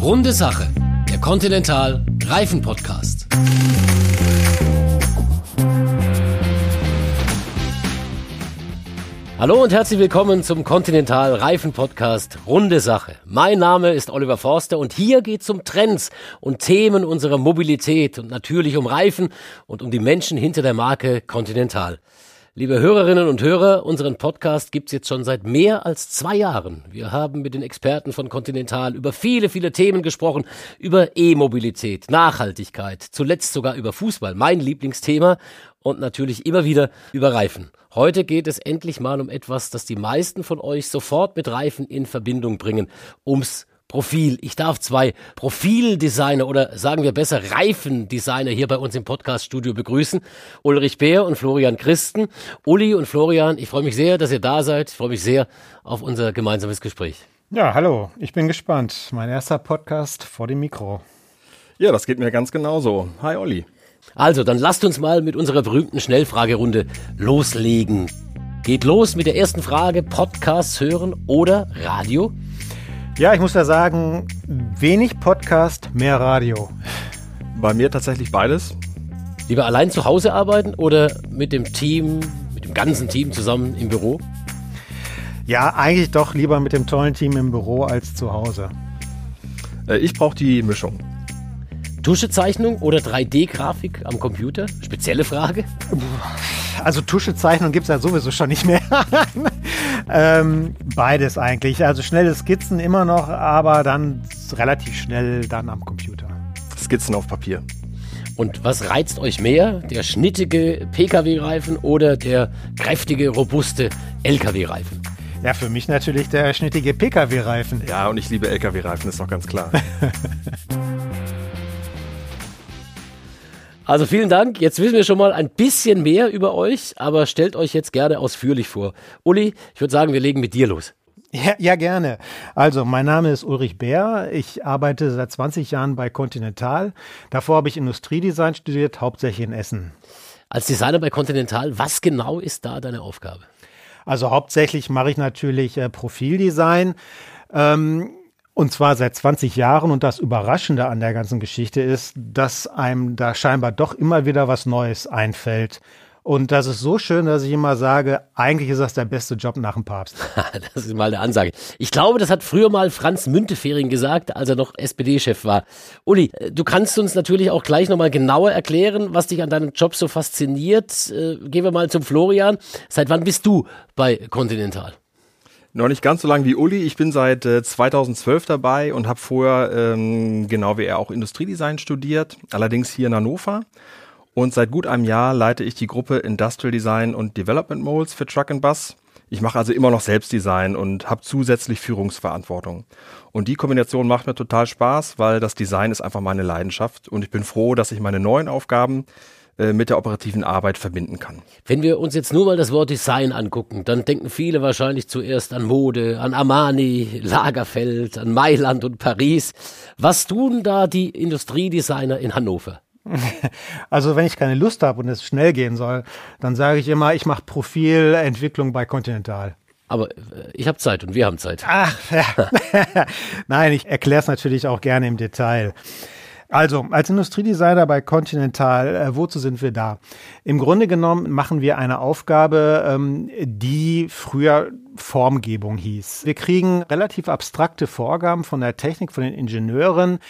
Runde Sache, der Continental Reifen Podcast. Hallo und herzlich willkommen zum Continental Reifen Podcast Runde Sache. Mein Name ist Oliver Forster und hier geht es um Trends und Themen unserer Mobilität und natürlich um Reifen und um die Menschen hinter der Marke Continental. Liebe Hörerinnen und Hörer, unseren Podcast gibt's jetzt schon seit mehr als zwei Jahren. Wir haben mit den Experten von Continental über viele, viele Themen gesprochen, über E-Mobilität, Nachhaltigkeit, zuletzt sogar über Fußball, mein Lieblingsthema und natürlich immer wieder über Reifen. Heute geht es endlich mal um etwas, das die meisten von euch sofort mit Reifen in Verbindung bringen, ums Profil. Ich darf zwei Profildesigner oder sagen wir besser Reifendesigner hier bei uns im Podcaststudio begrüßen. Ulrich Bär und Florian Christen. Uli und Florian, ich freue mich sehr, dass ihr da seid. Ich freue mich sehr auf unser gemeinsames Gespräch. Ja, hallo, ich bin gespannt. Mein erster Podcast vor dem Mikro. Ja, das geht mir ganz genauso. Hi Olli. Also, dann lasst uns mal mit unserer berühmten Schnellfragerunde loslegen. Geht los mit der ersten Frage, Podcasts hören oder Radio? Ja, ich muss ja sagen, wenig Podcast, mehr Radio. Bei mir tatsächlich beides. Lieber allein zu Hause arbeiten oder mit dem Team, mit dem ganzen Team zusammen im Büro? Ja, eigentlich doch lieber mit dem tollen Team im Büro als zu Hause. Äh, ich brauche die Mischung. Tuschezeichnung oder 3D-Grafik am Computer? Spezielle Frage. Also Tuschezeichnung gibt es ja sowieso schon nicht mehr. ähm, beides eigentlich. Also schnelle Skizzen immer noch, aber dann relativ schnell dann am Computer. Skizzen auf Papier. Und was reizt euch mehr? Der schnittige Pkw-Reifen oder der kräftige, robuste Lkw-Reifen? Ja, für mich natürlich der schnittige Pkw-Reifen. Ja, und ich liebe Lkw-Reifen, ist doch ganz klar. Also vielen Dank. Jetzt wissen wir schon mal ein bisschen mehr über euch, aber stellt euch jetzt gerne ausführlich vor. Uli, ich würde sagen, wir legen mit dir los. Ja, ja, gerne. Also, mein Name ist Ulrich Bär. Ich arbeite seit 20 Jahren bei Continental. Davor habe ich Industriedesign studiert, hauptsächlich in Essen. Als Designer bei Continental, was genau ist da deine Aufgabe? Also hauptsächlich mache ich natürlich äh, Profildesign. Ähm, und zwar seit 20 Jahren. Und das Überraschende an der ganzen Geschichte ist, dass einem da scheinbar doch immer wieder was Neues einfällt. Und das ist so schön, dass ich immer sage, eigentlich ist das der beste Job nach dem Papst. das ist mal eine Ansage. Ich glaube, das hat früher mal Franz Müntefering gesagt, als er noch SPD-Chef war. Uli, du kannst uns natürlich auch gleich nochmal genauer erklären, was dich an deinem Job so fasziniert. Äh, gehen wir mal zum Florian. Seit wann bist du bei Continental? Noch nicht ganz so lange wie Uli. Ich bin seit äh, 2012 dabei und habe vorher, ähm, genau wie er, auch Industriedesign studiert, allerdings hier in Hannover. Und seit gut einem Jahr leite ich die Gruppe Industrial Design und Development Molds für Truck and Bus. Ich mache also immer noch Selbstdesign und habe zusätzlich Führungsverantwortung. Und die Kombination macht mir total Spaß, weil das Design ist einfach meine Leidenschaft. Und ich bin froh, dass ich meine neuen Aufgaben äh, mit der operativen Arbeit verbinden kann. Wenn wir uns jetzt nur mal das Wort Design angucken, dann denken viele wahrscheinlich zuerst an Mode, an Armani, Lagerfeld, an Mailand und Paris. Was tun da die Industriedesigner in Hannover? Also wenn ich keine Lust habe und es schnell gehen soll, dann sage ich immer, ich mache Profilentwicklung bei Continental. Aber äh, ich habe Zeit und wir haben Zeit. Ach, ja. Nein, ich erkläre es natürlich auch gerne im Detail. Also, als Industriedesigner bei Continental, äh, wozu sind wir da? Im Grunde genommen machen wir eine Aufgabe, ähm, die früher Formgebung hieß. Wir kriegen relativ abstrakte Vorgaben von der Technik, von den Ingenieuren.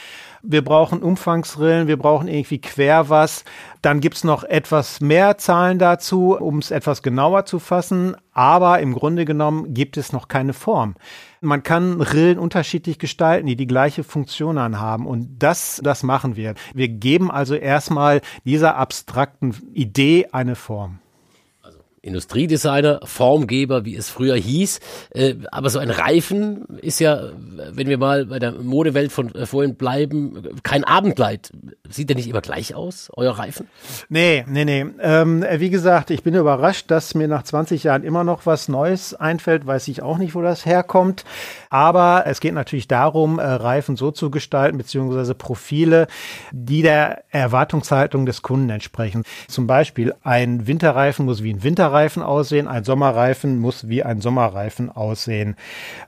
Wir brauchen Umfangsrillen, wir brauchen irgendwie quer was. Dann gibt's noch etwas mehr Zahlen dazu, um es etwas genauer zu fassen. Aber im Grunde genommen gibt es noch keine Form. Man kann Rillen unterschiedlich gestalten, die die gleiche Funktion anhaben. Und das, das machen wir. Wir geben also erstmal dieser abstrakten Idee eine Form. Industriedesigner, Formgeber, wie es früher hieß. Äh, aber so ein Reifen ist ja, wenn wir mal bei der Modewelt von äh, vorhin bleiben, kein Abendkleid. Sieht der nicht immer gleich aus, euer Reifen? Nee, nee, nee. Ähm, wie gesagt, ich bin überrascht, dass mir nach 20 Jahren immer noch was Neues einfällt. Weiß ich auch nicht, wo das herkommt. Aber es geht natürlich darum, äh, Reifen so zu gestalten, beziehungsweise Profile, die der Erwartungshaltung des Kunden entsprechen. Zum Beispiel ein Winterreifen muss wie ein Winterreifen aussehen, ein Sommerreifen muss wie ein Sommerreifen aussehen.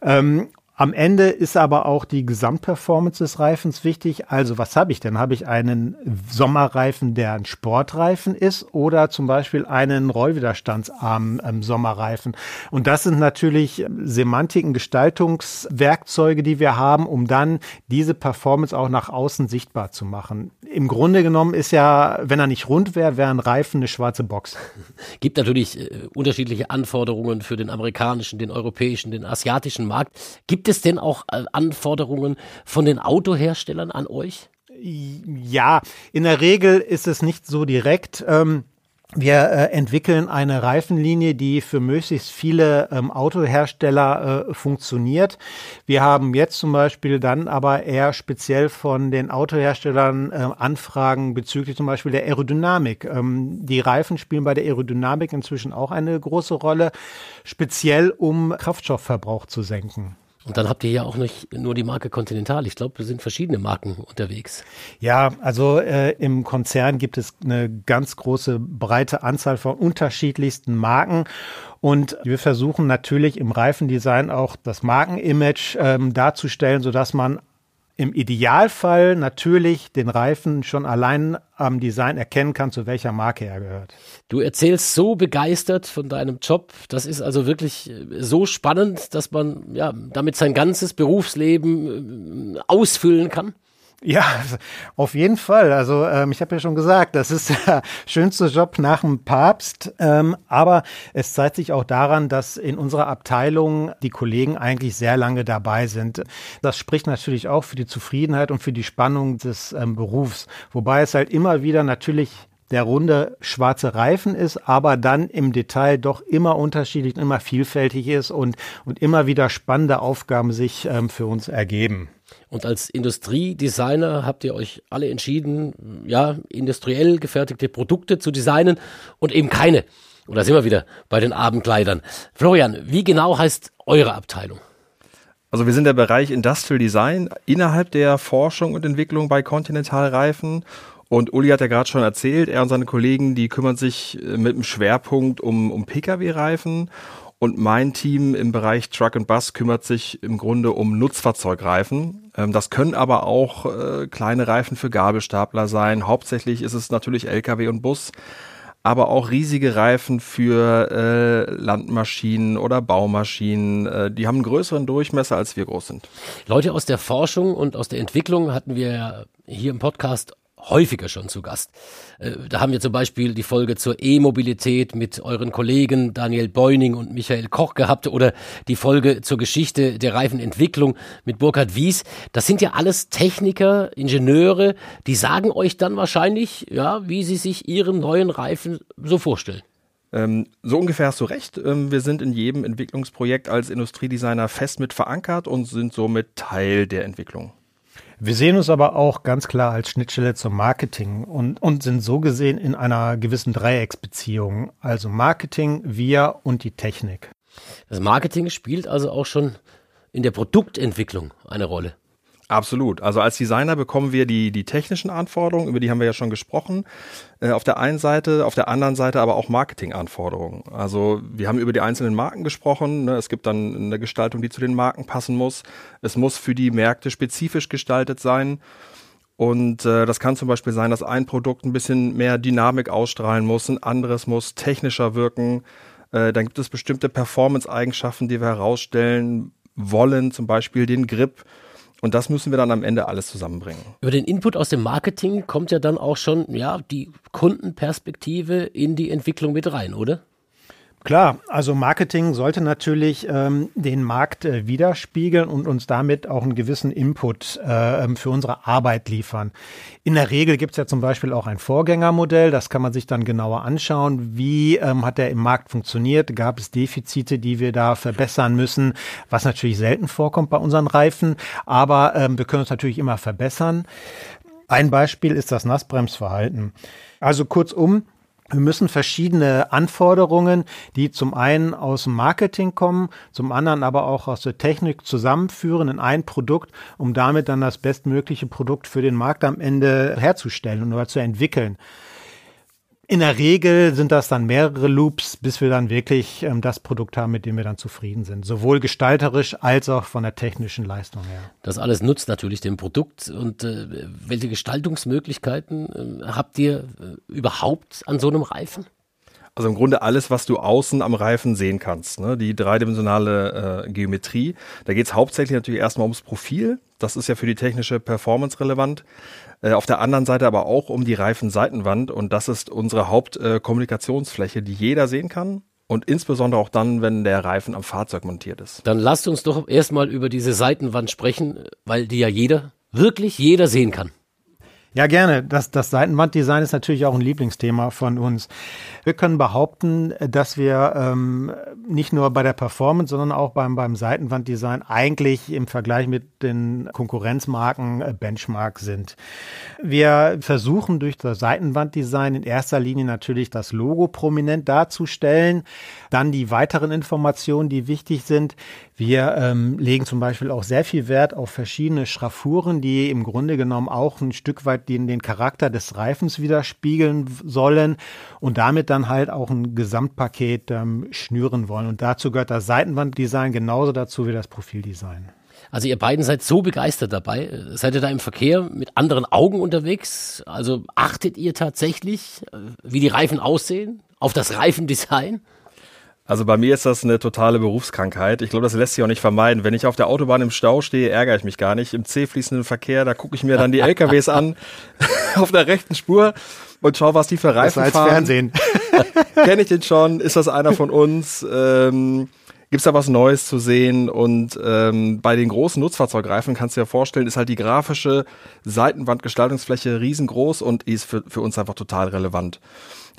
Ähm, Am Ende ist aber auch die Gesamtperformance des Reifens wichtig. Also was habe ich denn? Habe ich einen Sommerreifen, der ein Sportreifen ist oder zum Beispiel einen rollwiderstandsarmen ähm, Sommerreifen? Und das sind natürlich Semantiken, Gestaltungswerkzeuge, die wir haben, um dann diese Performance auch nach außen sichtbar zu machen. Im Grunde genommen ist ja, wenn er nicht rund wäre, wäre ein Reifen eine schwarze Box. Gibt natürlich äh, unterschiedliche Anforderungen für den amerikanischen, den europäischen, den asiatischen Markt. Gibt es denn auch äh, Anforderungen von den Autoherstellern an euch? Ja, in der Regel ist es nicht so direkt. Ähm wir äh, entwickeln eine Reifenlinie, die für möglichst viele ähm, Autohersteller äh, funktioniert. Wir haben jetzt zum Beispiel dann aber eher speziell von den Autoherstellern äh, Anfragen bezüglich zum Beispiel der Aerodynamik. Ähm, die Reifen spielen bei der Aerodynamik inzwischen auch eine große Rolle, speziell um Kraftstoffverbrauch zu senken. Und dann habt ihr ja auch nicht nur die Marke Continental. Ich glaube, es sind verschiedene Marken unterwegs. Ja, also äh, im Konzern gibt es eine ganz große, breite Anzahl von unterschiedlichsten Marken. Und wir versuchen natürlich im Reifendesign auch das Markenimage ähm, darzustellen, sodass man im Idealfall natürlich den Reifen schon allein am Design erkennen kann, zu welcher Marke er gehört. Du erzählst so begeistert von deinem Job. Das ist also wirklich äh, so spannend, dass man ja damit sein ganzes Berufsleben äh, ausfüllen kann. Ja, auf jeden Fall. Also ähm, ich habe ja schon gesagt, das ist der schönste Job nach dem Papst. Ähm, aber es zeigt sich auch daran, dass in unserer Abteilung die Kollegen eigentlich sehr lange dabei sind. Das spricht natürlich auch für die Zufriedenheit und für die Spannung des ähm, Berufs. Wobei es halt immer wieder natürlich der runde schwarze Reifen ist, aber dann im Detail doch immer unterschiedlich, immer vielfältig ist und, und immer wieder spannende Aufgaben sich ähm, für uns ergeben. Und als Industriedesigner habt ihr euch alle entschieden, ja, industriell gefertigte Produkte zu designen und eben keine. Und da sind wir wieder bei den Abendkleidern. Florian, wie genau heißt eure Abteilung? Also wir sind der Bereich Industrial Design innerhalb der Forschung und Entwicklung bei Continental Reifen. Und Uli hat ja gerade schon erzählt, er und seine Kollegen, die kümmern sich äh, mit einem Schwerpunkt um, um Pkw-Reifen. Und mein Team im Bereich Truck and Bus kümmert sich im Grunde um Nutzfahrzeugreifen. Ähm, das können aber auch äh, kleine Reifen für Gabelstapler sein. Hauptsächlich ist es natürlich Lkw und Bus, aber auch riesige Reifen für äh, Landmaschinen oder Baumaschinen. Die haben einen größeren Durchmesser, als wir groß sind. Leute aus der Forschung und aus der Entwicklung hatten wir hier im Podcast häufiger schon zu Gast. Äh, da haben wir zum Beispiel die Folge zur E-Mobilität mit euren Kollegen Daniel Beuning und Michael Koch gehabt oder die Folge zur Geschichte der Reifenentwicklung mit Burkhard Wies. Das sind ja alles Techniker, Ingenieure, die sagen euch dann wahrscheinlich, ja, wie sie sich ihren neuen Reifen so vorstellen. Ähm, so ungefähr hast du recht. Ähm, wir sind in jedem Entwicklungsprojekt als Industriedesigner fest mit verankert und sind somit Teil der Entwicklung. Wir sehen uns aber auch ganz klar als Schnittstelle zum Marketing und, und sind so gesehen in einer gewissen Dreiecksbeziehung. Also Marketing, wir und die Technik. Das Marketing spielt also auch schon in der Produktentwicklung eine Rolle. Absolut. Also als Designer bekommen wir die, die technischen Anforderungen, über die haben wir ja schon gesprochen. Äh, auf der einen Seite, auf der anderen Seite aber auch Marketinganforderungen. Also wir haben über die einzelnen Marken gesprochen. Ne? Es gibt dann eine Gestaltung, die zu den Marken passen muss. Es muss für die Märkte spezifisch gestaltet sein. Und äh, das kann zum Beispiel sein, dass ein Produkt ein bisschen mehr Dynamik ausstrahlen muss, ein anderes muss technischer wirken. Äh, dann gibt es bestimmte Performance-Eigenschaften, die wir herausstellen wollen, zum Beispiel den Grip und das müssen wir dann am Ende alles zusammenbringen. Über den Input aus dem Marketing kommt ja dann auch schon ja die Kundenperspektive in die Entwicklung mit rein, oder? Klar, also Marketing sollte natürlich ähm, den Markt äh, widerspiegeln und uns damit auch einen gewissen Input äh, ähm, für unsere Arbeit liefern. In der Regel gibt es ja zum Beispiel auch ein Vorgängermodell, das kann man sich dann genauer anschauen. Wie ähm, hat der im Markt funktioniert? Gab es Defizite, die wir da verbessern müssen? Was natürlich selten vorkommt bei unseren Reifen, aber ähm, wir können uns natürlich immer verbessern. Ein Beispiel ist das Nassbremsverhalten. Also kurzum, wir müssen verschiedene Anforderungen, die zum einen aus dem Marketing kommen, zum anderen aber auch aus der Technik zusammenführen in ein Produkt, um damit dann das bestmögliche Produkt für den Markt am Ende herzustellen oder zu entwickeln. In der Regel sind das dann mehrere Loops, bis wir dann wirklich ähm, das Produkt haben, mit dem wir dann zufrieden sind. Sowohl gestalterisch als auch von der technischen Leistung her. Das alles nutzt natürlich dem Produkt. Und äh, welche Gestaltungsmöglichkeiten äh, habt ihr äh, überhaupt an so einem Reifen? Also im Grunde alles, was du außen am Reifen sehen kannst. Ne? Die dreidimensionale äh, Geometrie. Da geht es hauptsächlich natürlich erstmal ums Profil. Das ist ja für die technische Performance relevant. Äh, auf der anderen Seite aber auch um die Reifenseitenwand und das ist unsere Hauptkommunikationsfläche, äh, die jeder sehen kann. Und insbesondere auch dann, wenn der Reifen am Fahrzeug montiert ist. Dann lasst uns doch erstmal über diese Seitenwand sprechen, weil die ja jeder, wirklich jeder sehen kann. Ja, gerne. Das, das Seitenwanddesign ist natürlich auch ein Lieblingsthema von uns. Wir können behaupten, dass wir ähm, nicht nur bei der Performance, sondern auch beim, beim Seitenwanddesign eigentlich im Vergleich mit den Konkurrenzmarken äh, Benchmark sind. Wir versuchen durch das Seitenwanddesign in erster Linie natürlich das Logo prominent darzustellen, dann die weiteren Informationen, die wichtig sind. Wir ähm, legen zum Beispiel auch sehr viel Wert auf verschiedene Schraffuren, die im Grunde genommen auch ein Stück weit den, den Charakter des Reifens widerspiegeln sollen und damit dann halt auch ein Gesamtpaket ähm, schnüren wollen. Und dazu gehört das Seitenwanddesign genauso dazu wie das Profildesign. Also ihr beiden seid so begeistert dabei. Seid ihr da im Verkehr mit anderen Augen unterwegs? Also achtet ihr tatsächlich, äh, wie die Reifen aussehen, auf das Reifendesign? Also bei mir ist das eine totale Berufskrankheit. Ich glaube, das lässt sich auch nicht vermeiden. Wenn ich auf der Autobahn im Stau stehe, ärgere ich mich gar nicht. Im C-fließenden Verkehr, da gucke ich mir dann die LKWs an auf der rechten Spur und schaue, was die für Reifen das fahren. Fernsehen. Kenne ich den schon? Ist das einer von uns? Ähm, Gibt es da was Neues zu sehen? Und ähm, bei den großen Nutzfahrzeugreifen kannst du dir vorstellen, ist halt die grafische Seitenwandgestaltungsfläche riesengroß und ist für, für uns einfach total relevant.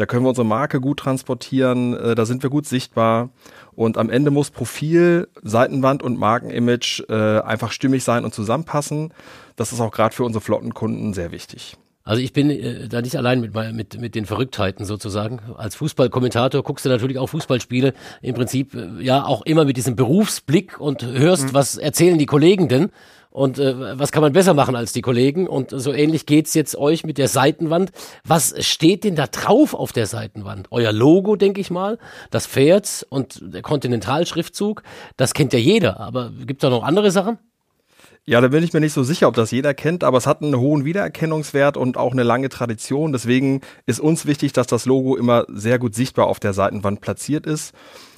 Da können wir unsere Marke gut transportieren, äh, da sind wir gut sichtbar. Und am Ende muss Profil, Seitenwand und Markenimage äh, einfach stimmig sein und zusammenpassen. Das ist auch gerade für unsere Flottenkunden sehr wichtig. Also ich bin äh, da nicht allein mit, mit, mit den Verrücktheiten sozusagen. Als Fußballkommentator guckst du natürlich auch Fußballspiele im Prinzip äh, ja auch immer mit diesem Berufsblick und hörst, mhm. was erzählen die Kollegen denn und äh, was kann man besser machen als die Kollegen und so ähnlich geht's jetzt euch mit der Seitenwand. Was steht denn da drauf auf der Seitenwand? Euer Logo, denke ich mal, das Pferd und der Kontinentalschriftzug, das kennt ja jeder, aber gibt's da noch andere Sachen? Ja, da bin ich mir nicht so sicher, ob das jeder kennt, aber es hat einen hohen Wiedererkennungswert und auch eine lange Tradition. Deswegen ist uns wichtig, dass das Logo immer sehr gut sichtbar auf der Seitenwand platziert ist.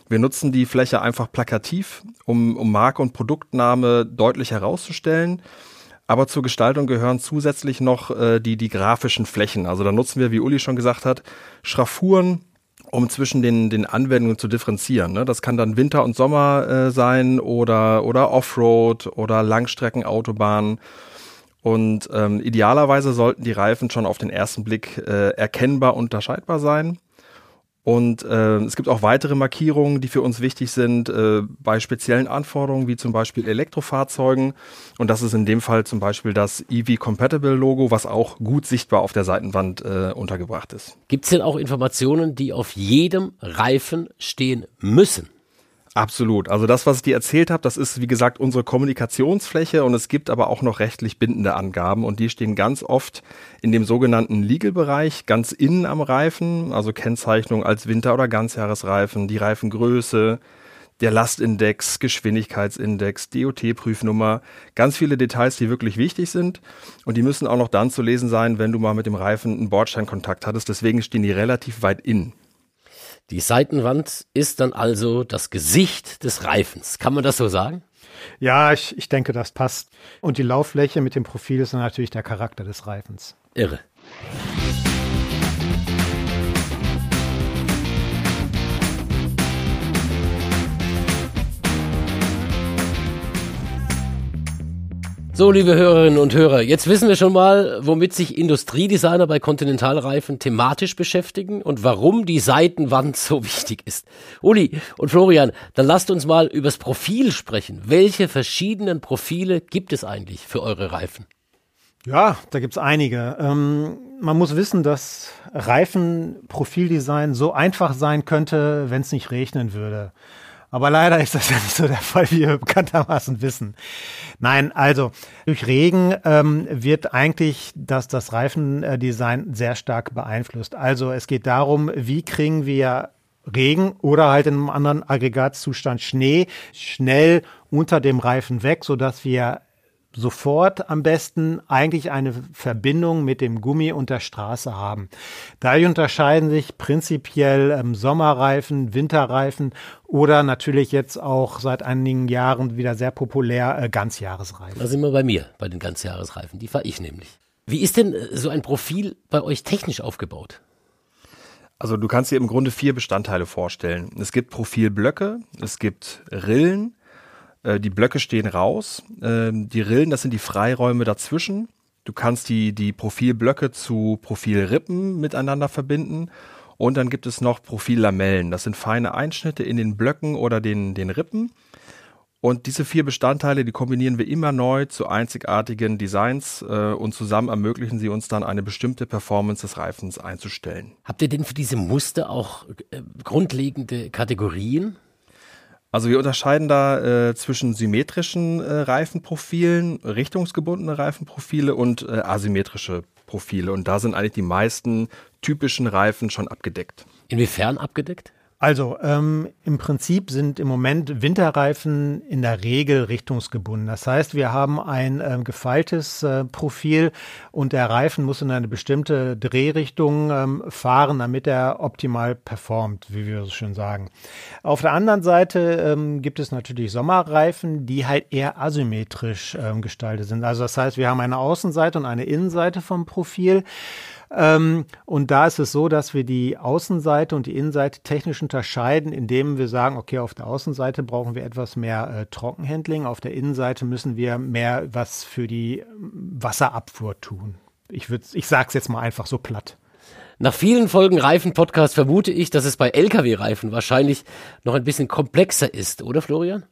Wir nutzen die Fläche einfach plakativ, um, um Marke und Produktname deutlich herauszustellen. Aber zur Gestaltung gehören zusätzlich noch äh, die, die grafischen Flächen. Also da nutzen wir, wie Uli schon gesagt hat, Schraffuren, um zwischen den, den Anwendungen zu differenzieren. Ne? Das kann dann Winter und Sommer äh, sein oder, oder Offroad oder Langstreckenautobahn. Und ähm, idealerweise sollten die Reifen schon auf den ersten Blick äh, erkennbar unterscheidbar sein. Und äh, es gibt auch weitere Markierungen, die für uns wichtig sind äh, bei speziellen Anforderungen, wie zum Beispiel Elektrofahrzeugen. Und das ist in dem Fall zum Beispiel das EV-Compatible-Logo, was auch gut sichtbar auf der Seitenwand äh, untergebracht ist. Gibt es denn auch Informationen, die auf jedem Reifen stehen müssen? Absolut. Also das, was ich dir erzählt habe, das ist, wie gesagt, unsere Kommunikationsfläche und es gibt aber auch noch rechtlich bindende Angaben und die stehen ganz oft in dem sogenannten Legal-Bereich, ganz innen am Reifen, also Kennzeichnung als Winter- oder Ganzjahresreifen, die Reifengröße, der Lastindex, Geschwindigkeitsindex, DOT-Prüfnummer, ganz viele Details, die wirklich wichtig sind und die müssen auch noch dann zu lesen sein, wenn du mal mit dem Reifen einen Bordsteinkontakt hattest. Deswegen stehen die relativ weit innen. Die Seitenwand ist dann also das Gesicht des Reifens. Kann man das so sagen? Ja, ich, ich denke, das passt. Und die Lauffläche mit dem Profil ist dann natürlich der Charakter des Reifens. Irre. So, liebe Hörerinnen und Hörer, jetzt wissen wir schon mal, womit sich Industriedesigner bei Kontinentalreifen thematisch beschäftigen und warum die Seitenwand so wichtig ist. Uli und Florian, dann lasst uns mal übers Profil sprechen. Welche verschiedenen Profile gibt es eigentlich für eure Reifen? Ja, da gibt's einige. Ähm, man muss wissen, dass Reifenprofildesign so einfach sein könnte, wenn es nicht regnen würde. Aber leider ist das ja nicht so der Fall, wie wir bekanntermaßen wissen. Nein, also durch Regen ähm, wird eigentlich das, das Reifendesign sehr stark beeinflusst. Also es geht darum, wie kriegen wir Regen oder halt in einem anderen Aggregatzustand Schnee schnell unter dem Reifen weg, sodass wir sofort am besten eigentlich eine Verbindung mit dem Gummi und der Straße haben. Dadurch unterscheiden sich prinzipiell ähm, Sommerreifen, Winterreifen oder natürlich jetzt auch seit einigen Jahren wieder sehr populär äh, Ganzjahresreifen. Da sind wir bei mir, bei den Ganzjahresreifen. Die fahre ich nämlich. Wie ist denn äh, so ein Profil bei euch technisch aufgebaut? Also du kannst dir im Grunde vier Bestandteile vorstellen. Es gibt Profilblöcke, es gibt Rillen, äh, die Blöcke stehen raus. Ähm, die Rillen, das sind die Freiräume dazwischen. Du kannst die, die Profilblöcke zu Profilrippen miteinander verbinden. Und dann gibt es noch Profillamellen. Das sind feine Einschnitte in den Blöcken oder den, den Rippen. Und diese vier Bestandteile, die kombinieren wir immer neu zu einzigartigen Designs äh, und zusammen ermöglichen sie uns dann eine bestimmte Performance des Reifens einzustellen. Habt ihr denn für diese Muster auch äh, grundlegende Kategorien? Also wir unterscheiden da äh, zwischen symmetrischen äh, Reifenprofilen, richtungsgebundene Reifenprofile und äh, asymmetrische Profile. Und da sind eigentlich die meisten typischen Reifen schon abgedeckt. Inwiefern abgedeckt? Also ähm, im Prinzip sind im Moment Winterreifen in der Regel richtungsgebunden. Das heißt, wir haben ein äh, gefeiltes äh, Profil und der Reifen muss in eine bestimmte Drehrichtung ähm, fahren, damit er optimal performt, wie wir so schön sagen. Auf der anderen Seite ähm, gibt es natürlich Sommerreifen, die halt eher asymmetrisch ähm, gestaltet sind. Also das heißt, wir haben eine Außenseite und eine Innenseite vom Profil. Ähm, und da ist es so, dass wir die Außenseite und die Innenseite technisch unterscheiden, indem wir sagen, okay, auf der Außenseite brauchen wir etwas mehr äh, Trockenhandling, auf der Innenseite müssen wir mehr was für die ähm, Wasserabfuhr tun. Ich, würd, ich sage es jetzt mal einfach so platt. Nach vielen Folgen Reifen-Podcast vermute ich, dass es bei Lkw-Reifen wahrscheinlich noch ein bisschen komplexer ist, oder Florian?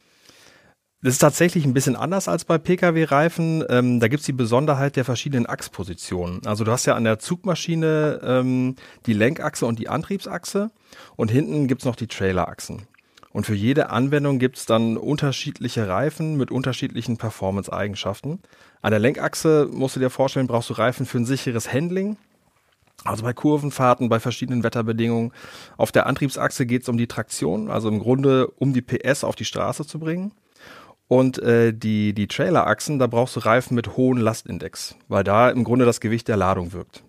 Das ist tatsächlich ein bisschen anders als bei Pkw-Reifen. Ähm, da gibt's die Besonderheit der verschiedenen Achspositionen. Also du hast ja an der Zugmaschine ähm, die Lenkachse und die Antriebsachse und hinten gibt's noch die Trailerachsen. Und für jede Anwendung gibt's dann unterschiedliche Reifen mit unterschiedlichen Performance-Eigenschaften. An der Lenkachse musst du dir vorstellen, brauchst du Reifen für ein sicheres Handling. Also bei Kurvenfahrten, bei verschiedenen Wetterbedingungen. Auf der Antriebsachse geht's um die Traktion, also im Grunde um die PS auf die Straße zu bringen. Und äh, die, die Trailerachsen, da brauchst du Reifen mit hohem Lastindex, weil da im Grunde das Gewicht der Ladung wirkt.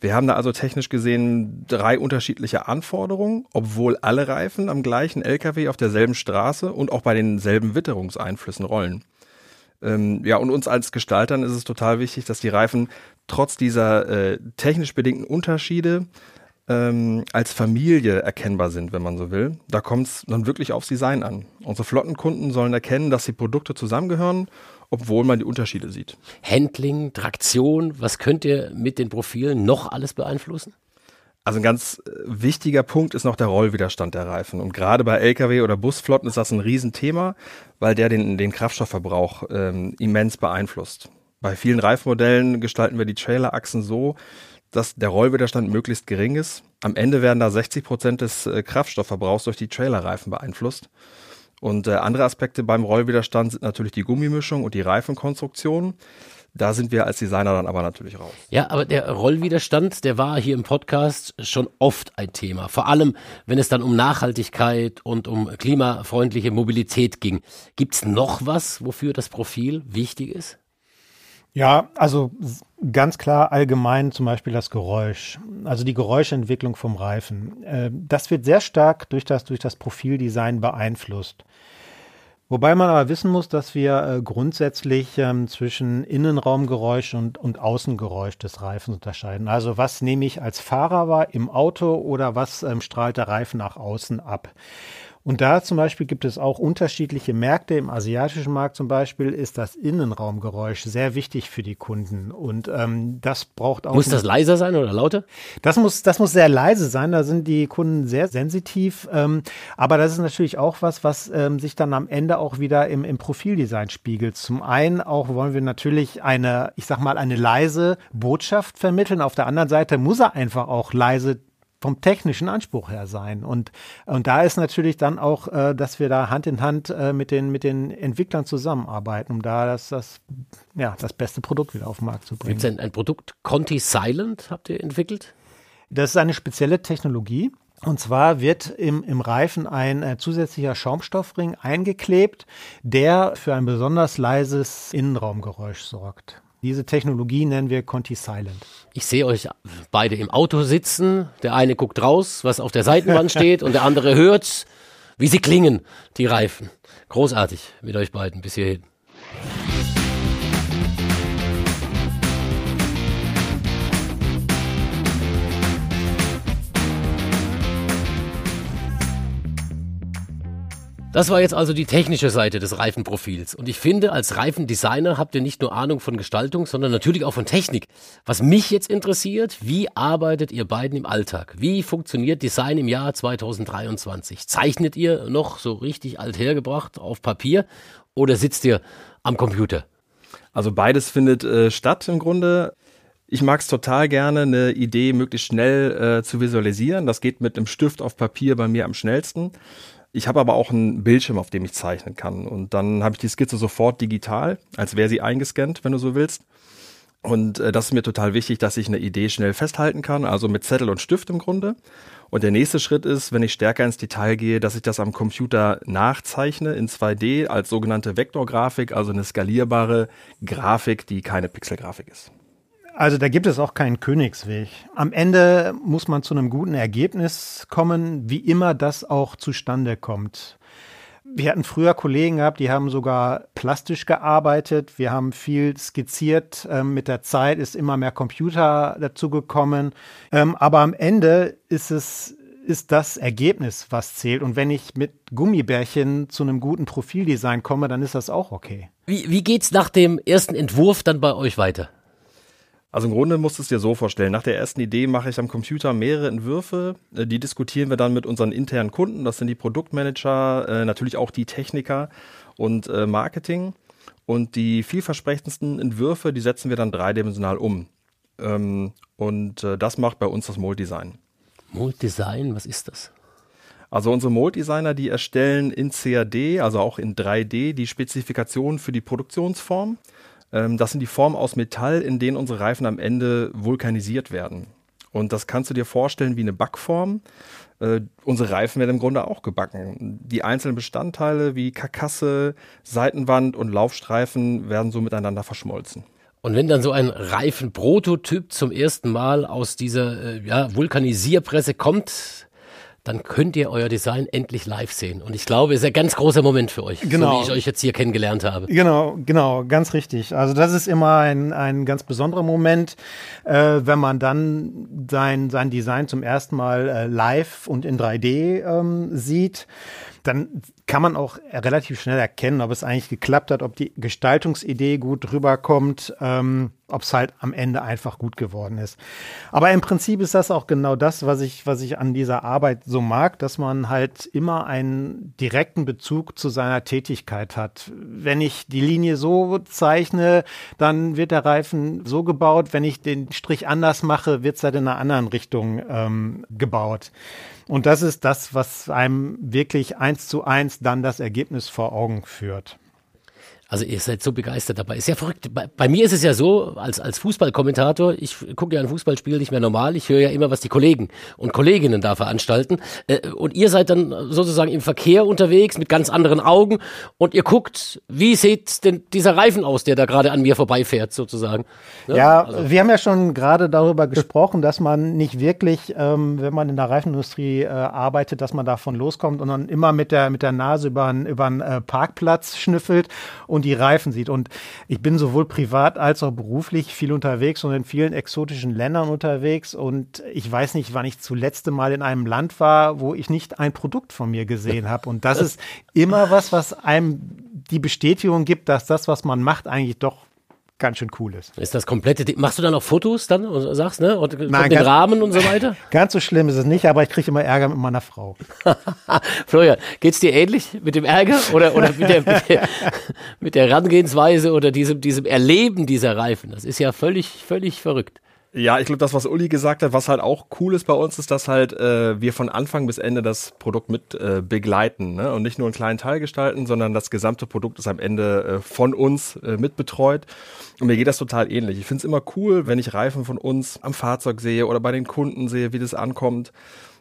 Wir haben da also technisch gesehen drei unterschiedliche Anforderungen, obwohl alle Reifen am gleichen LKW auf derselben Straße und auch bei denselben Witterungseinflüssen rollen. Ähm, ja, und uns als Gestaltern ist es total wichtig, dass die Reifen trotz dieser äh, technisch bedingten Unterschiede ähm, als Familie erkennbar sind, wenn man so will. Da kommt es dann wirklich aufs Design an. Unsere Flottenkunden sollen erkennen, dass die Produkte zusammengehören, obwohl man die Unterschiede sieht. Handling, Traktion, was könnt ihr mit den Profilen noch alles beeinflussen? Also ein ganz äh, wichtiger Punkt ist noch der Rollwiderstand der Reifen. Und gerade bei Lkw oder Busflotten ist das ein Riesenthema, weil der den, den Kraftstoffverbrauch ähm, immens beeinflusst. Bei vielen Reifenmodellen gestalten wir die Trailerachsen so, dass der Rollwiderstand möglichst gering ist. Am Ende werden da 60 Prozent des äh, Kraftstoffverbrauchs durch die Trailerreifen beeinflusst. Und äh, andere Aspekte beim Rollwiderstand sind natürlich die Gummimischung und die Reifenkonstruktion. Da sind wir als Designer dann aber natürlich raus. Ja, aber der Rollwiderstand, der war hier im Podcast schon oft ein Thema. Vor allem, wenn es dann um Nachhaltigkeit und um klimafreundliche Mobilität ging. Gibt's noch was, wofür das Profil wichtig ist? Ja, also ganz klar allgemein zum Beispiel das Geräusch, also die Geräuschentwicklung vom Reifen. Äh, das wird sehr stark durch das, durch das Profildesign beeinflusst. Wobei man aber wissen muss, dass wir äh, grundsätzlich ähm, zwischen Innenraumgeräusch und, und Außengeräusch des Reifens unterscheiden. Also was nehme ich als Fahrer wahr im Auto oder was ähm, strahlt der Reifen nach außen ab? Und da zum Beispiel gibt es auch unterschiedliche Märkte. Im asiatischen Markt zum Beispiel ist das Innenraumgeräusch sehr wichtig für die Kunden. Und ähm, das braucht auch. Muss das leiser sein oder lauter? Das muss, das muss sehr leise sein. Da sind die Kunden sehr sensitiv. Ähm, aber das ist natürlich auch was, was ähm, sich dann am Ende auch wieder im, im Profildesign spiegelt. Zum einen auch wollen wir natürlich eine, ich sag mal, eine leise Botschaft vermitteln. Auf der anderen Seite muss er einfach auch leise vom technischen Anspruch her sein. Und, und da ist natürlich dann auch, äh, dass wir da Hand in Hand äh, mit, den, mit den Entwicklern zusammenarbeiten, um da das, das, ja, das beste Produkt wieder auf den Markt zu bringen. Gibt es ein, ein Produkt, Conti Silent, habt ihr entwickelt? Das ist eine spezielle Technologie. Und zwar wird im, im Reifen ein äh, zusätzlicher Schaumstoffring eingeklebt, der für ein besonders leises Innenraumgeräusch sorgt. Diese Technologie nennen wir Conti Silent. Ich sehe euch beide im Auto sitzen. Der eine guckt raus, was auf der Seitenwand steht, und der andere hört, wie sie klingen, die Reifen. Großartig mit euch beiden bis hierhin. Das war jetzt also die technische Seite des Reifenprofils. Und ich finde, als Reifendesigner habt ihr nicht nur Ahnung von Gestaltung, sondern natürlich auch von Technik. Was mich jetzt interessiert, wie arbeitet ihr beiden im Alltag? Wie funktioniert Design im Jahr 2023? Zeichnet ihr noch so richtig althergebracht auf Papier oder sitzt ihr am Computer? Also beides findet äh, statt im Grunde. Ich mag es total gerne, eine Idee möglichst schnell äh, zu visualisieren. Das geht mit einem Stift auf Papier bei mir am schnellsten. Ich habe aber auch einen Bildschirm, auf dem ich zeichnen kann. Und dann habe ich die Skizze sofort digital, als wäre sie eingescannt, wenn du so willst. Und äh, das ist mir total wichtig, dass ich eine Idee schnell festhalten kann, also mit Zettel und Stift im Grunde. Und der nächste Schritt ist, wenn ich stärker ins Detail gehe, dass ich das am Computer nachzeichne in 2D als sogenannte Vektorgrafik, also eine skalierbare Grafik, die keine Pixelgrafik ist. Also da gibt es auch keinen Königsweg. Am Ende muss man zu einem guten Ergebnis kommen, wie immer das auch zustande kommt. Wir hatten früher Kollegen gehabt, die haben sogar plastisch gearbeitet. Wir haben viel skizziert. Ähm, mit der Zeit ist immer mehr Computer dazugekommen. Ähm, aber am Ende ist es ist das Ergebnis, was zählt. Und wenn ich mit Gummibärchen zu einem guten Profildesign komme, dann ist das auch okay. Wie, wie geht's nach dem ersten Entwurf dann bei euch weiter? Also im Grunde musst du es dir so vorstellen. Nach der ersten Idee mache ich am Computer mehrere Entwürfe. Äh, die diskutieren wir dann mit unseren internen Kunden. Das sind die Produktmanager, äh, natürlich auch die Techniker und äh, Marketing. Und die vielversprechendsten Entwürfe, die setzen wir dann dreidimensional um. Ähm, und das macht bei uns das Mold-Design. Mold-Design, was ist das? Also unsere Mold-Designer, die erstellen in CAD, also auch in 3D, die Spezifikationen für die Produktionsform. Ähm, das sind die Formen aus Metall, in denen unsere Reifen am Ende vulkanisiert werden. Und das kannst du dir vorstellen wie eine Backform. Äh, unsere Reifen werden im Grunde auch gebacken. Die einzelnen Bestandteile wie Karkasse, Seitenwand und Laufstreifen werden so miteinander verschmolzen. Und wenn dann so ein Reifenprototyp zum ersten Mal aus dieser äh, ja, Vulkanisierpresse kommt, dann könnt ihr euer Design endlich live sehen. Und ich glaube, es ist ein ganz großer Moment für euch, genau. so wie ich euch jetzt hier kennengelernt habe. Genau, genau, ganz richtig. Also das ist immer ein, ein ganz besonderer Moment, äh, wenn man dann sein, sein Design zum ersten Mal äh, live und in 3D ähm, sieht dann kann man auch relativ schnell erkennen, ob es eigentlich geklappt hat, ob die Gestaltungsidee gut rüberkommt, ähm, ob es halt am Ende einfach gut geworden ist. Aber im Prinzip ist das auch genau das, was ich, was ich an dieser Arbeit so mag, dass man halt immer einen direkten Bezug zu seiner Tätigkeit hat. Wenn ich die Linie so zeichne, dann wird der Reifen so gebaut. Wenn ich den Strich anders mache, wird es halt in einer anderen Richtung ähm, gebaut. Und das ist das, was einem wirklich eins zu eins dann das Ergebnis vor Augen führt. Also ihr seid so begeistert dabei. Ist ja verrückt. Bei, bei mir ist es ja so, als, als Fußballkommentator, ich gucke ja ein Fußballspiel nicht mehr normal, ich höre ja immer, was die Kollegen und Kolleginnen da veranstalten. Äh, und ihr seid dann sozusagen im Verkehr unterwegs mit ganz anderen Augen und ihr guckt, wie sieht denn dieser Reifen aus, der da gerade an mir vorbeifährt, sozusagen. Ja, ja also. wir haben ja schon gerade darüber gesprochen, dass man nicht wirklich, ähm, wenn man in der Reifenindustrie äh, arbeitet, dass man davon loskommt und dann immer mit der, mit der Nase über einen, über einen äh, Parkplatz schnüffelt und und die Reifen sieht. Und ich bin sowohl privat als auch beruflich viel unterwegs und in vielen exotischen Ländern unterwegs. Und ich weiß nicht, wann ich zuletzt Mal in einem Land war, wo ich nicht ein Produkt von mir gesehen habe. Und das ist immer was, was einem die Bestätigung gibt, dass das, was man macht, eigentlich doch ganz schön cool ist. Ist das komplette, machst du dann auch Fotos dann und sagst, ne? Und Nein, den Rahmen und so weiter? Ganz so schlimm ist es nicht, aber ich kriege immer Ärger mit meiner Frau. Florian, geht's dir ähnlich mit dem Ärger oder, oder mit, der, mit, der, mit der Herangehensweise oder diesem, diesem Erleben dieser Reifen? Das ist ja völlig, völlig verrückt. Ja, ich glaube, das, was Uli gesagt hat, was halt auch cool ist bei uns, ist, dass halt äh, wir von Anfang bis Ende das Produkt mit äh, begleiten ne? und nicht nur einen kleinen Teil gestalten, sondern das gesamte Produkt ist am Ende äh, von uns äh, mitbetreut. Und mir geht das total ähnlich. Ich finde es immer cool, wenn ich Reifen von uns am Fahrzeug sehe oder bei den Kunden sehe, wie das ankommt.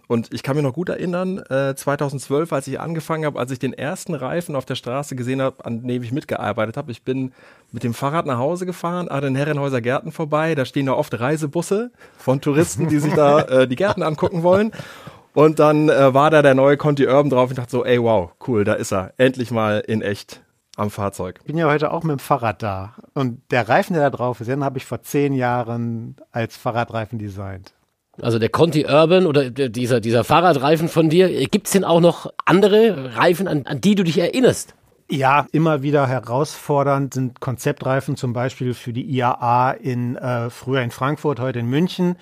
Und ich kann mich noch gut erinnern, äh, 2012, als ich angefangen habe, als ich den ersten Reifen auf der Straße gesehen habe, an dem ich mitgearbeitet habe. Ich bin mit dem Fahrrad nach Hause gefahren, an den Herrenhäuser Gärten vorbei. Da stehen da oft Reisebusse von Touristen, die sich da äh, die Gärten angucken wollen. Und dann äh, war da der neue Conti Urban drauf. Ich dachte so, ey, wow, cool, da ist er. Endlich mal in echt am Fahrzeug. Ich bin ja heute auch mit dem Fahrrad da. Und der Reifen, der da drauf ist, den habe ich vor zehn Jahren als Fahrradreifen designt. Also der Conti Urban oder dieser, dieser Fahrradreifen von dir, gibt es denn auch noch andere Reifen, an, an die du dich erinnerst? Ja, immer wieder herausfordernd sind Konzeptreifen zum Beispiel für die IAA in äh, früher in Frankfurt, heute in München.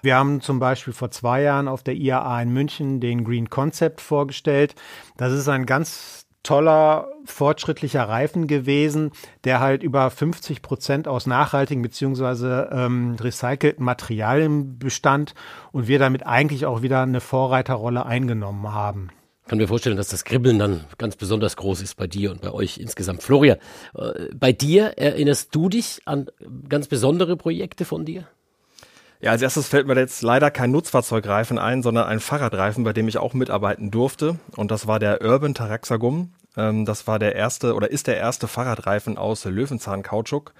Wir haben zum Beispiel vor zwei Jahren auf der IAA in München den Green Concept vorgestellt. Das ist ein ganz toller, fortschrittlicher Reifen gewesen, der halt über 50 Prozent aus nachhaltigen beziehungsweise ähm, recycelten Materialien bestand und wir damit eigentlich auch wieder eine Vorreiterrolle eingenommen haben. Ich kann mir vorstellen, dass das Kribbeln dann ganz besonders groß ist bei dir und bei euch insgesamt. Florian, äh, bei dir erinnerst du dich an ganz besondere Projekte von dir? Ja, als erstes fällt mir jetzt leider kein Nutzfahrzeugreifen ein, sondern ein Fahrradreifen, bei dem ich auch mitarbeiten durfte. Und das war der Urban Taraxagum. Ähm, das war der erste oder ist der erste Fahrradreifen aus Löwenzahn-Kautschuk.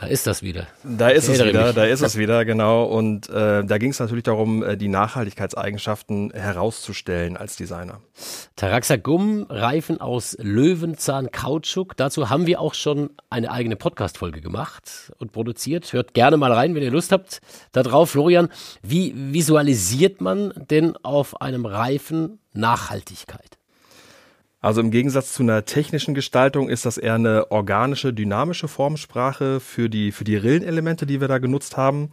Da ist das wieder. Da ist es wieder, mich. da ist es wieder, genau. Und äh, da ging es natürlich darum, äh, die Nachhaltigkeitseigenschaften herauszustellen als Designer. Taraxagum, Reifen aus Löwenzahn Kautschuk. Dazu haben wir auch schon eine eigene Podcast-Folge gemacht und produziert. Hört gerne mal rein, wenn ihr Lust habt. Darauf, Florian, wie visualisiert man denn auf einem Reifen Nachhaltigkeit? Also im Gegensatz zu einer technischen Gestaltung ist das eher eine organische, dynamische Formsprache für die, für die Rillenelemente, die wir da genutzt haben.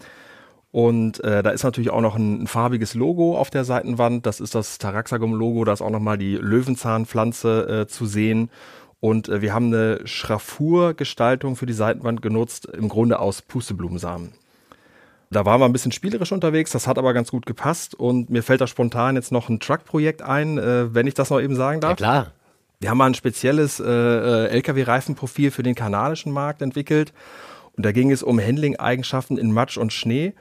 Und äh, da ist natürlich auch noch ein, ein, farbiges Logo auf der Seitenwand. Das ist das Taraxagum-Logo. Da ist auch nochmal die Löwenzahnpflanze äh, zu sehen. Und äh, wir haben eine Schraffurgestaltung für die Seitenwand genutzt, im Grunde aus Pusteblumensamen. Da waren wir ein bisschen spielerisch unterwegs, das hat aber ganz gut gepasst und mir fällt da spontan jetzt noch ein Truck-Projekt ein, äh, wenn ich das noch eben sagen darf. Ja, klar. Wir haben mal ein spezielles äh, äh LKW-Reifenprofil für den kanadischen Markt entwickelt. Und da ging es um Handling-Eigenschaften in Matsch und Schnee.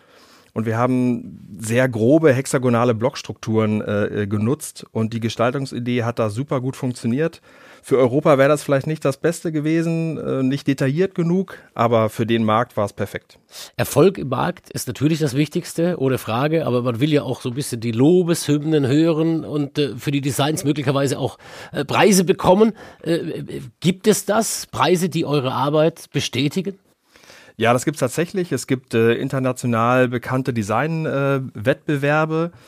Und wir haben sehr grobe hexagonale Blockstrukturen äh, äh genutzt. Und die Gestaltungsidee hat da super gut funktioniert. Für Europa wäre das vielleicht nicht das Beste gewesen, äh, nicht detailliert genug, aber für den Markt war es perfekt. Erfolg im Markt ist natürlich das Wichtigste, ohne Frage, aber man will ja auch so ein bisschen die Lobeshymnen hören und äh, für die Designs möglicherweise auch äh, Preise bekommen. gibt es das? Preise, die eure Arbeit bestätigen? Ja, das gibt es tatsächlich. Es gibt äh, international bekannte Designwettbewerbe. Äh,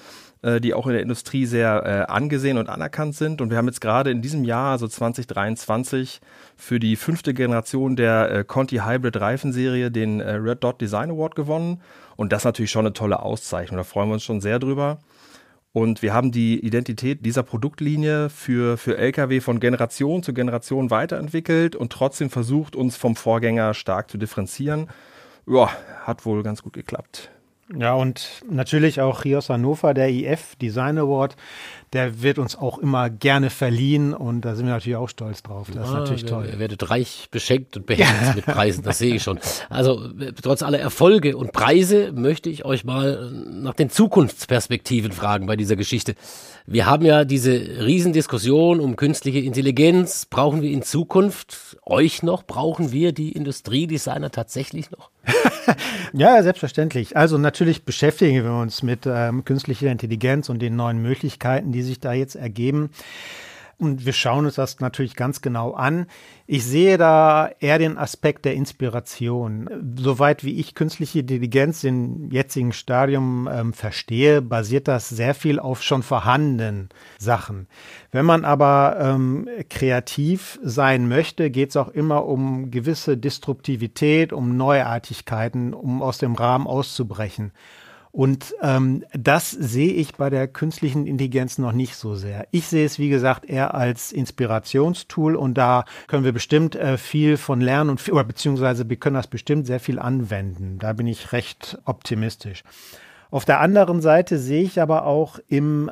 äh, die auch in der Industrie sehr äh, angesehen und anerkannt sind. Und wir haben jetzt gerade in diesem Jahr, also 2023, für die fünfte Generation der äh, Conti Hybrid Reifenserie den äh, Red Dot Design Award gewonnen. Und das ist natürlich schon eine tolle Auszeichnung. Da freuen wir uns schon sehr drüber. Und wir haben die Identität dieser Produktlinie für, für Lkw von Generation zu Generation weiterentwickelt und trotzdem versucht, uns vom Vorgänger stark zu differenzieren. Ja, hat wohl ganz gut geklappt. Ja, und natürlich auch aus Hannover, der IF Design Award, der wird uns auch immer gerne verliehen und da sind wir natürlich auch stolz drauf. Das ja, ist natürlich toll. Ihr werdet reich beschenkt und beherzt mit Preisen, das sehe ich schon. Also trotz aller Erfolge und Preise möchte ich euch mal nach den Zukunftsperspektiven fragen bei dieser Geschichte. Wir haben ja diese Riesendiskussion um künstliche Intelligenz. Brauchen wir in Zukunft euch noch? Brauchen wir die Industriedesigner tatsächlich noch? ja, selbstverständlich. Also natürlich beschäftigen wir uns mit ähm, künstlicher Intelligenz und den neuen Möglichkeiten, die sich da jetzt ergeben. Und wir schauen uns das natürlich ganz genau an. Ich sehe da eher den Aspekt der Inspiration. Soweit wie ich künstliche Intelligenz im jetzigen Stadium ähm, verstehe, basiert das sehr viel auf schon vorhandenen Sachen. Wenn man aber ähm, kreativ sein möchte, geht es auch immer um gewisse Disruptivität, um Neuartigkeiten, um aus dem Rahmen auszubrechen. Und ähm, das sehe ich bei der künstlichen Intelligenz noch nicht so sehr. Ich sehe es, wie gesagt, eher als Inspirationstool und da können wir bestimmt äh, viel von lernen und oder beziehungsweise wir können das bestimmt sehr viel anwenden. Da bin ich recht optimistisch. Auf der anderen Seite sehe ich aber auch im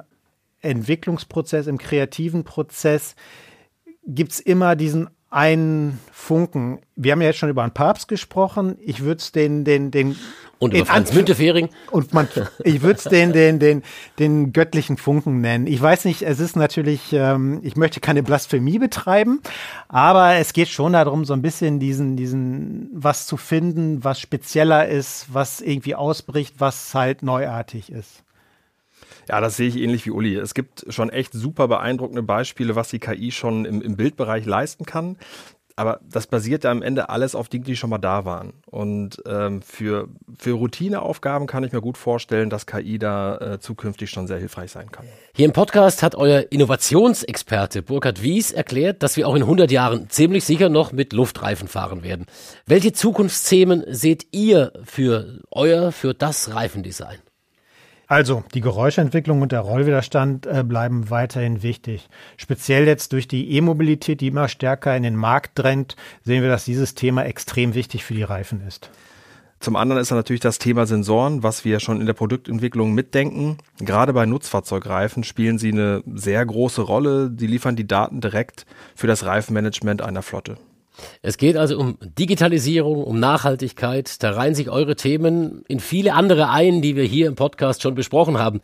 Entwicklungsprozess, im kreativen Prozess, gibt's immer diesen einen Funken. Wir haben ja jetzt schon über einen Papst gesprochen. Ich würde es den, den, den. Und über Franz Müntefering. Und man, ich würde es den, den, den, den göttlichen Funken nennen. Ich weiß nicht, es ist natürlich, ähm, ich möchte keine Blasphemie betreiben, aber es geht schon darum, so ein bisschen diesen, diesen, was zu finden, was spezieller ist, was irgendwie ausbricht, was halt neuartig ist. Ja, das sehe ich ähnlich wie Uli. Es gibt schon echt super beeindruckende Beispiele, was die KI schon im, im Bildbereich leisten kann. Aber das basiert ja am Ende alles auf Dingen, die schon mal da waren. Und ähm, für, für Routineaufgaben kann ich mir gut vorstellen, dass KI da äh, zukünftig schon sehr hilfreich sein kann. Hier im Podcast hat euer Innovationsexperte Burkhard Wies erklärt, dass wir auch in 100 Jahren ziemlich sicher noch mit Luftreifen fahren werden. Welche Zukunftsthemen seht ihr für euer, für das Reifendesign? Also, die Geräuschentwicklung und der Rollwiderstand äh, bleiben weiterhin wichtig. Speziell jetzt durch die E-Mobilität, die immer stärker in den Markt drängt, sehen wir, dass dieses Thema extrem wichtig für die Reifen ist. Zum anderen ist da natürlich das Thema Sensoren, was wir schon in der Produktentwicklung mitdenken. Gerade bei Nutzfahrzeugreifen spielen sie eine sehr große Rolle. Die liefern die Daten direkt für das Reifenmanagement einer Flotte. Es geht also um Digitalisierung, um Nachhaltigkeit. Da reihen sich eure Themen in viele andere ein, die wir hier im Podcast schon besprochen haben.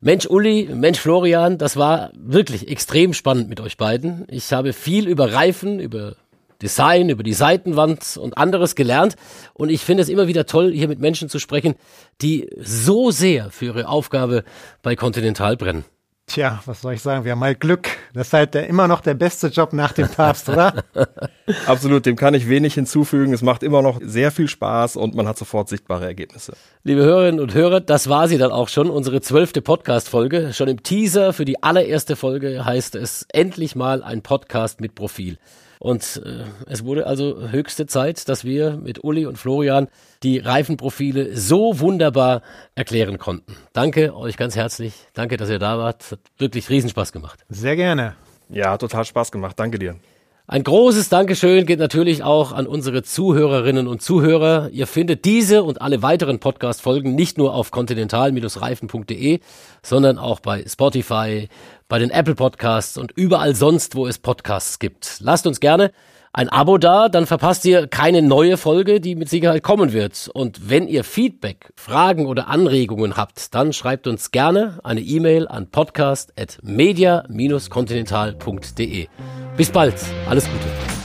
Mensch Uli, Mensch Florian, das war wirklich extrem spannend mit euch beiden. Ich habe viel über Reifen, über Design, über die Seitenwand und anderes gelernt. Und ich finde es immer wieder toll, hier mit Menschen zu sprechen, die so sehr für ihre Aufgabe bei Continental brennen. Tja, was soll ich sagen? Wir haben halt Glück. Das ist halt der, immer noch der beste Job nach dem Papst, oder? Absolut, dem kann ich wenig hinzufügen. Es macht immer noch sehr viel Spaß und man hat sofort sichtbare Ergebnisse. Liebe Hörerinnen und Hörer, das war sie dann auch schon, unsere zwölfte Podcast-Folge. Schon im Teaser für die allererste Folge heißt es endlich mal ein Podcast mit Profil. Und äh, es wurde also höchste Zeit, dass wir mit Uli und Florian die Reifenprofile so wunderbar erklären konnten. Danke euch ganz herzlich. Danke, dass ihr da wart. Hat wirklich Riesenspaß gemacht. Sehr gerne. Ja, total Spaß gemacht. Danke dir. Ein großes Dankeschön geht natürlich auch an unsere Zuhörerinnen und Zuhörer. Ihr findet diese und alle weiteren Podcast-Folgen nicht nur auf continental-reifen.de, sondern auch bei Spotify, bei den Apple Podcasts und überall sonst, wo es Podcasts gibt. Lasst uns gerne ein Abo da, dann verpasst ihr keine neue Folge, die mit Sicherheit kommen wird. Und wenn ihr Feedback, Fragen oder Anregungen habt, dann schreibt uns gerne eine E-Mail an podcast.media-continental.de. Bis bald, alles Gute.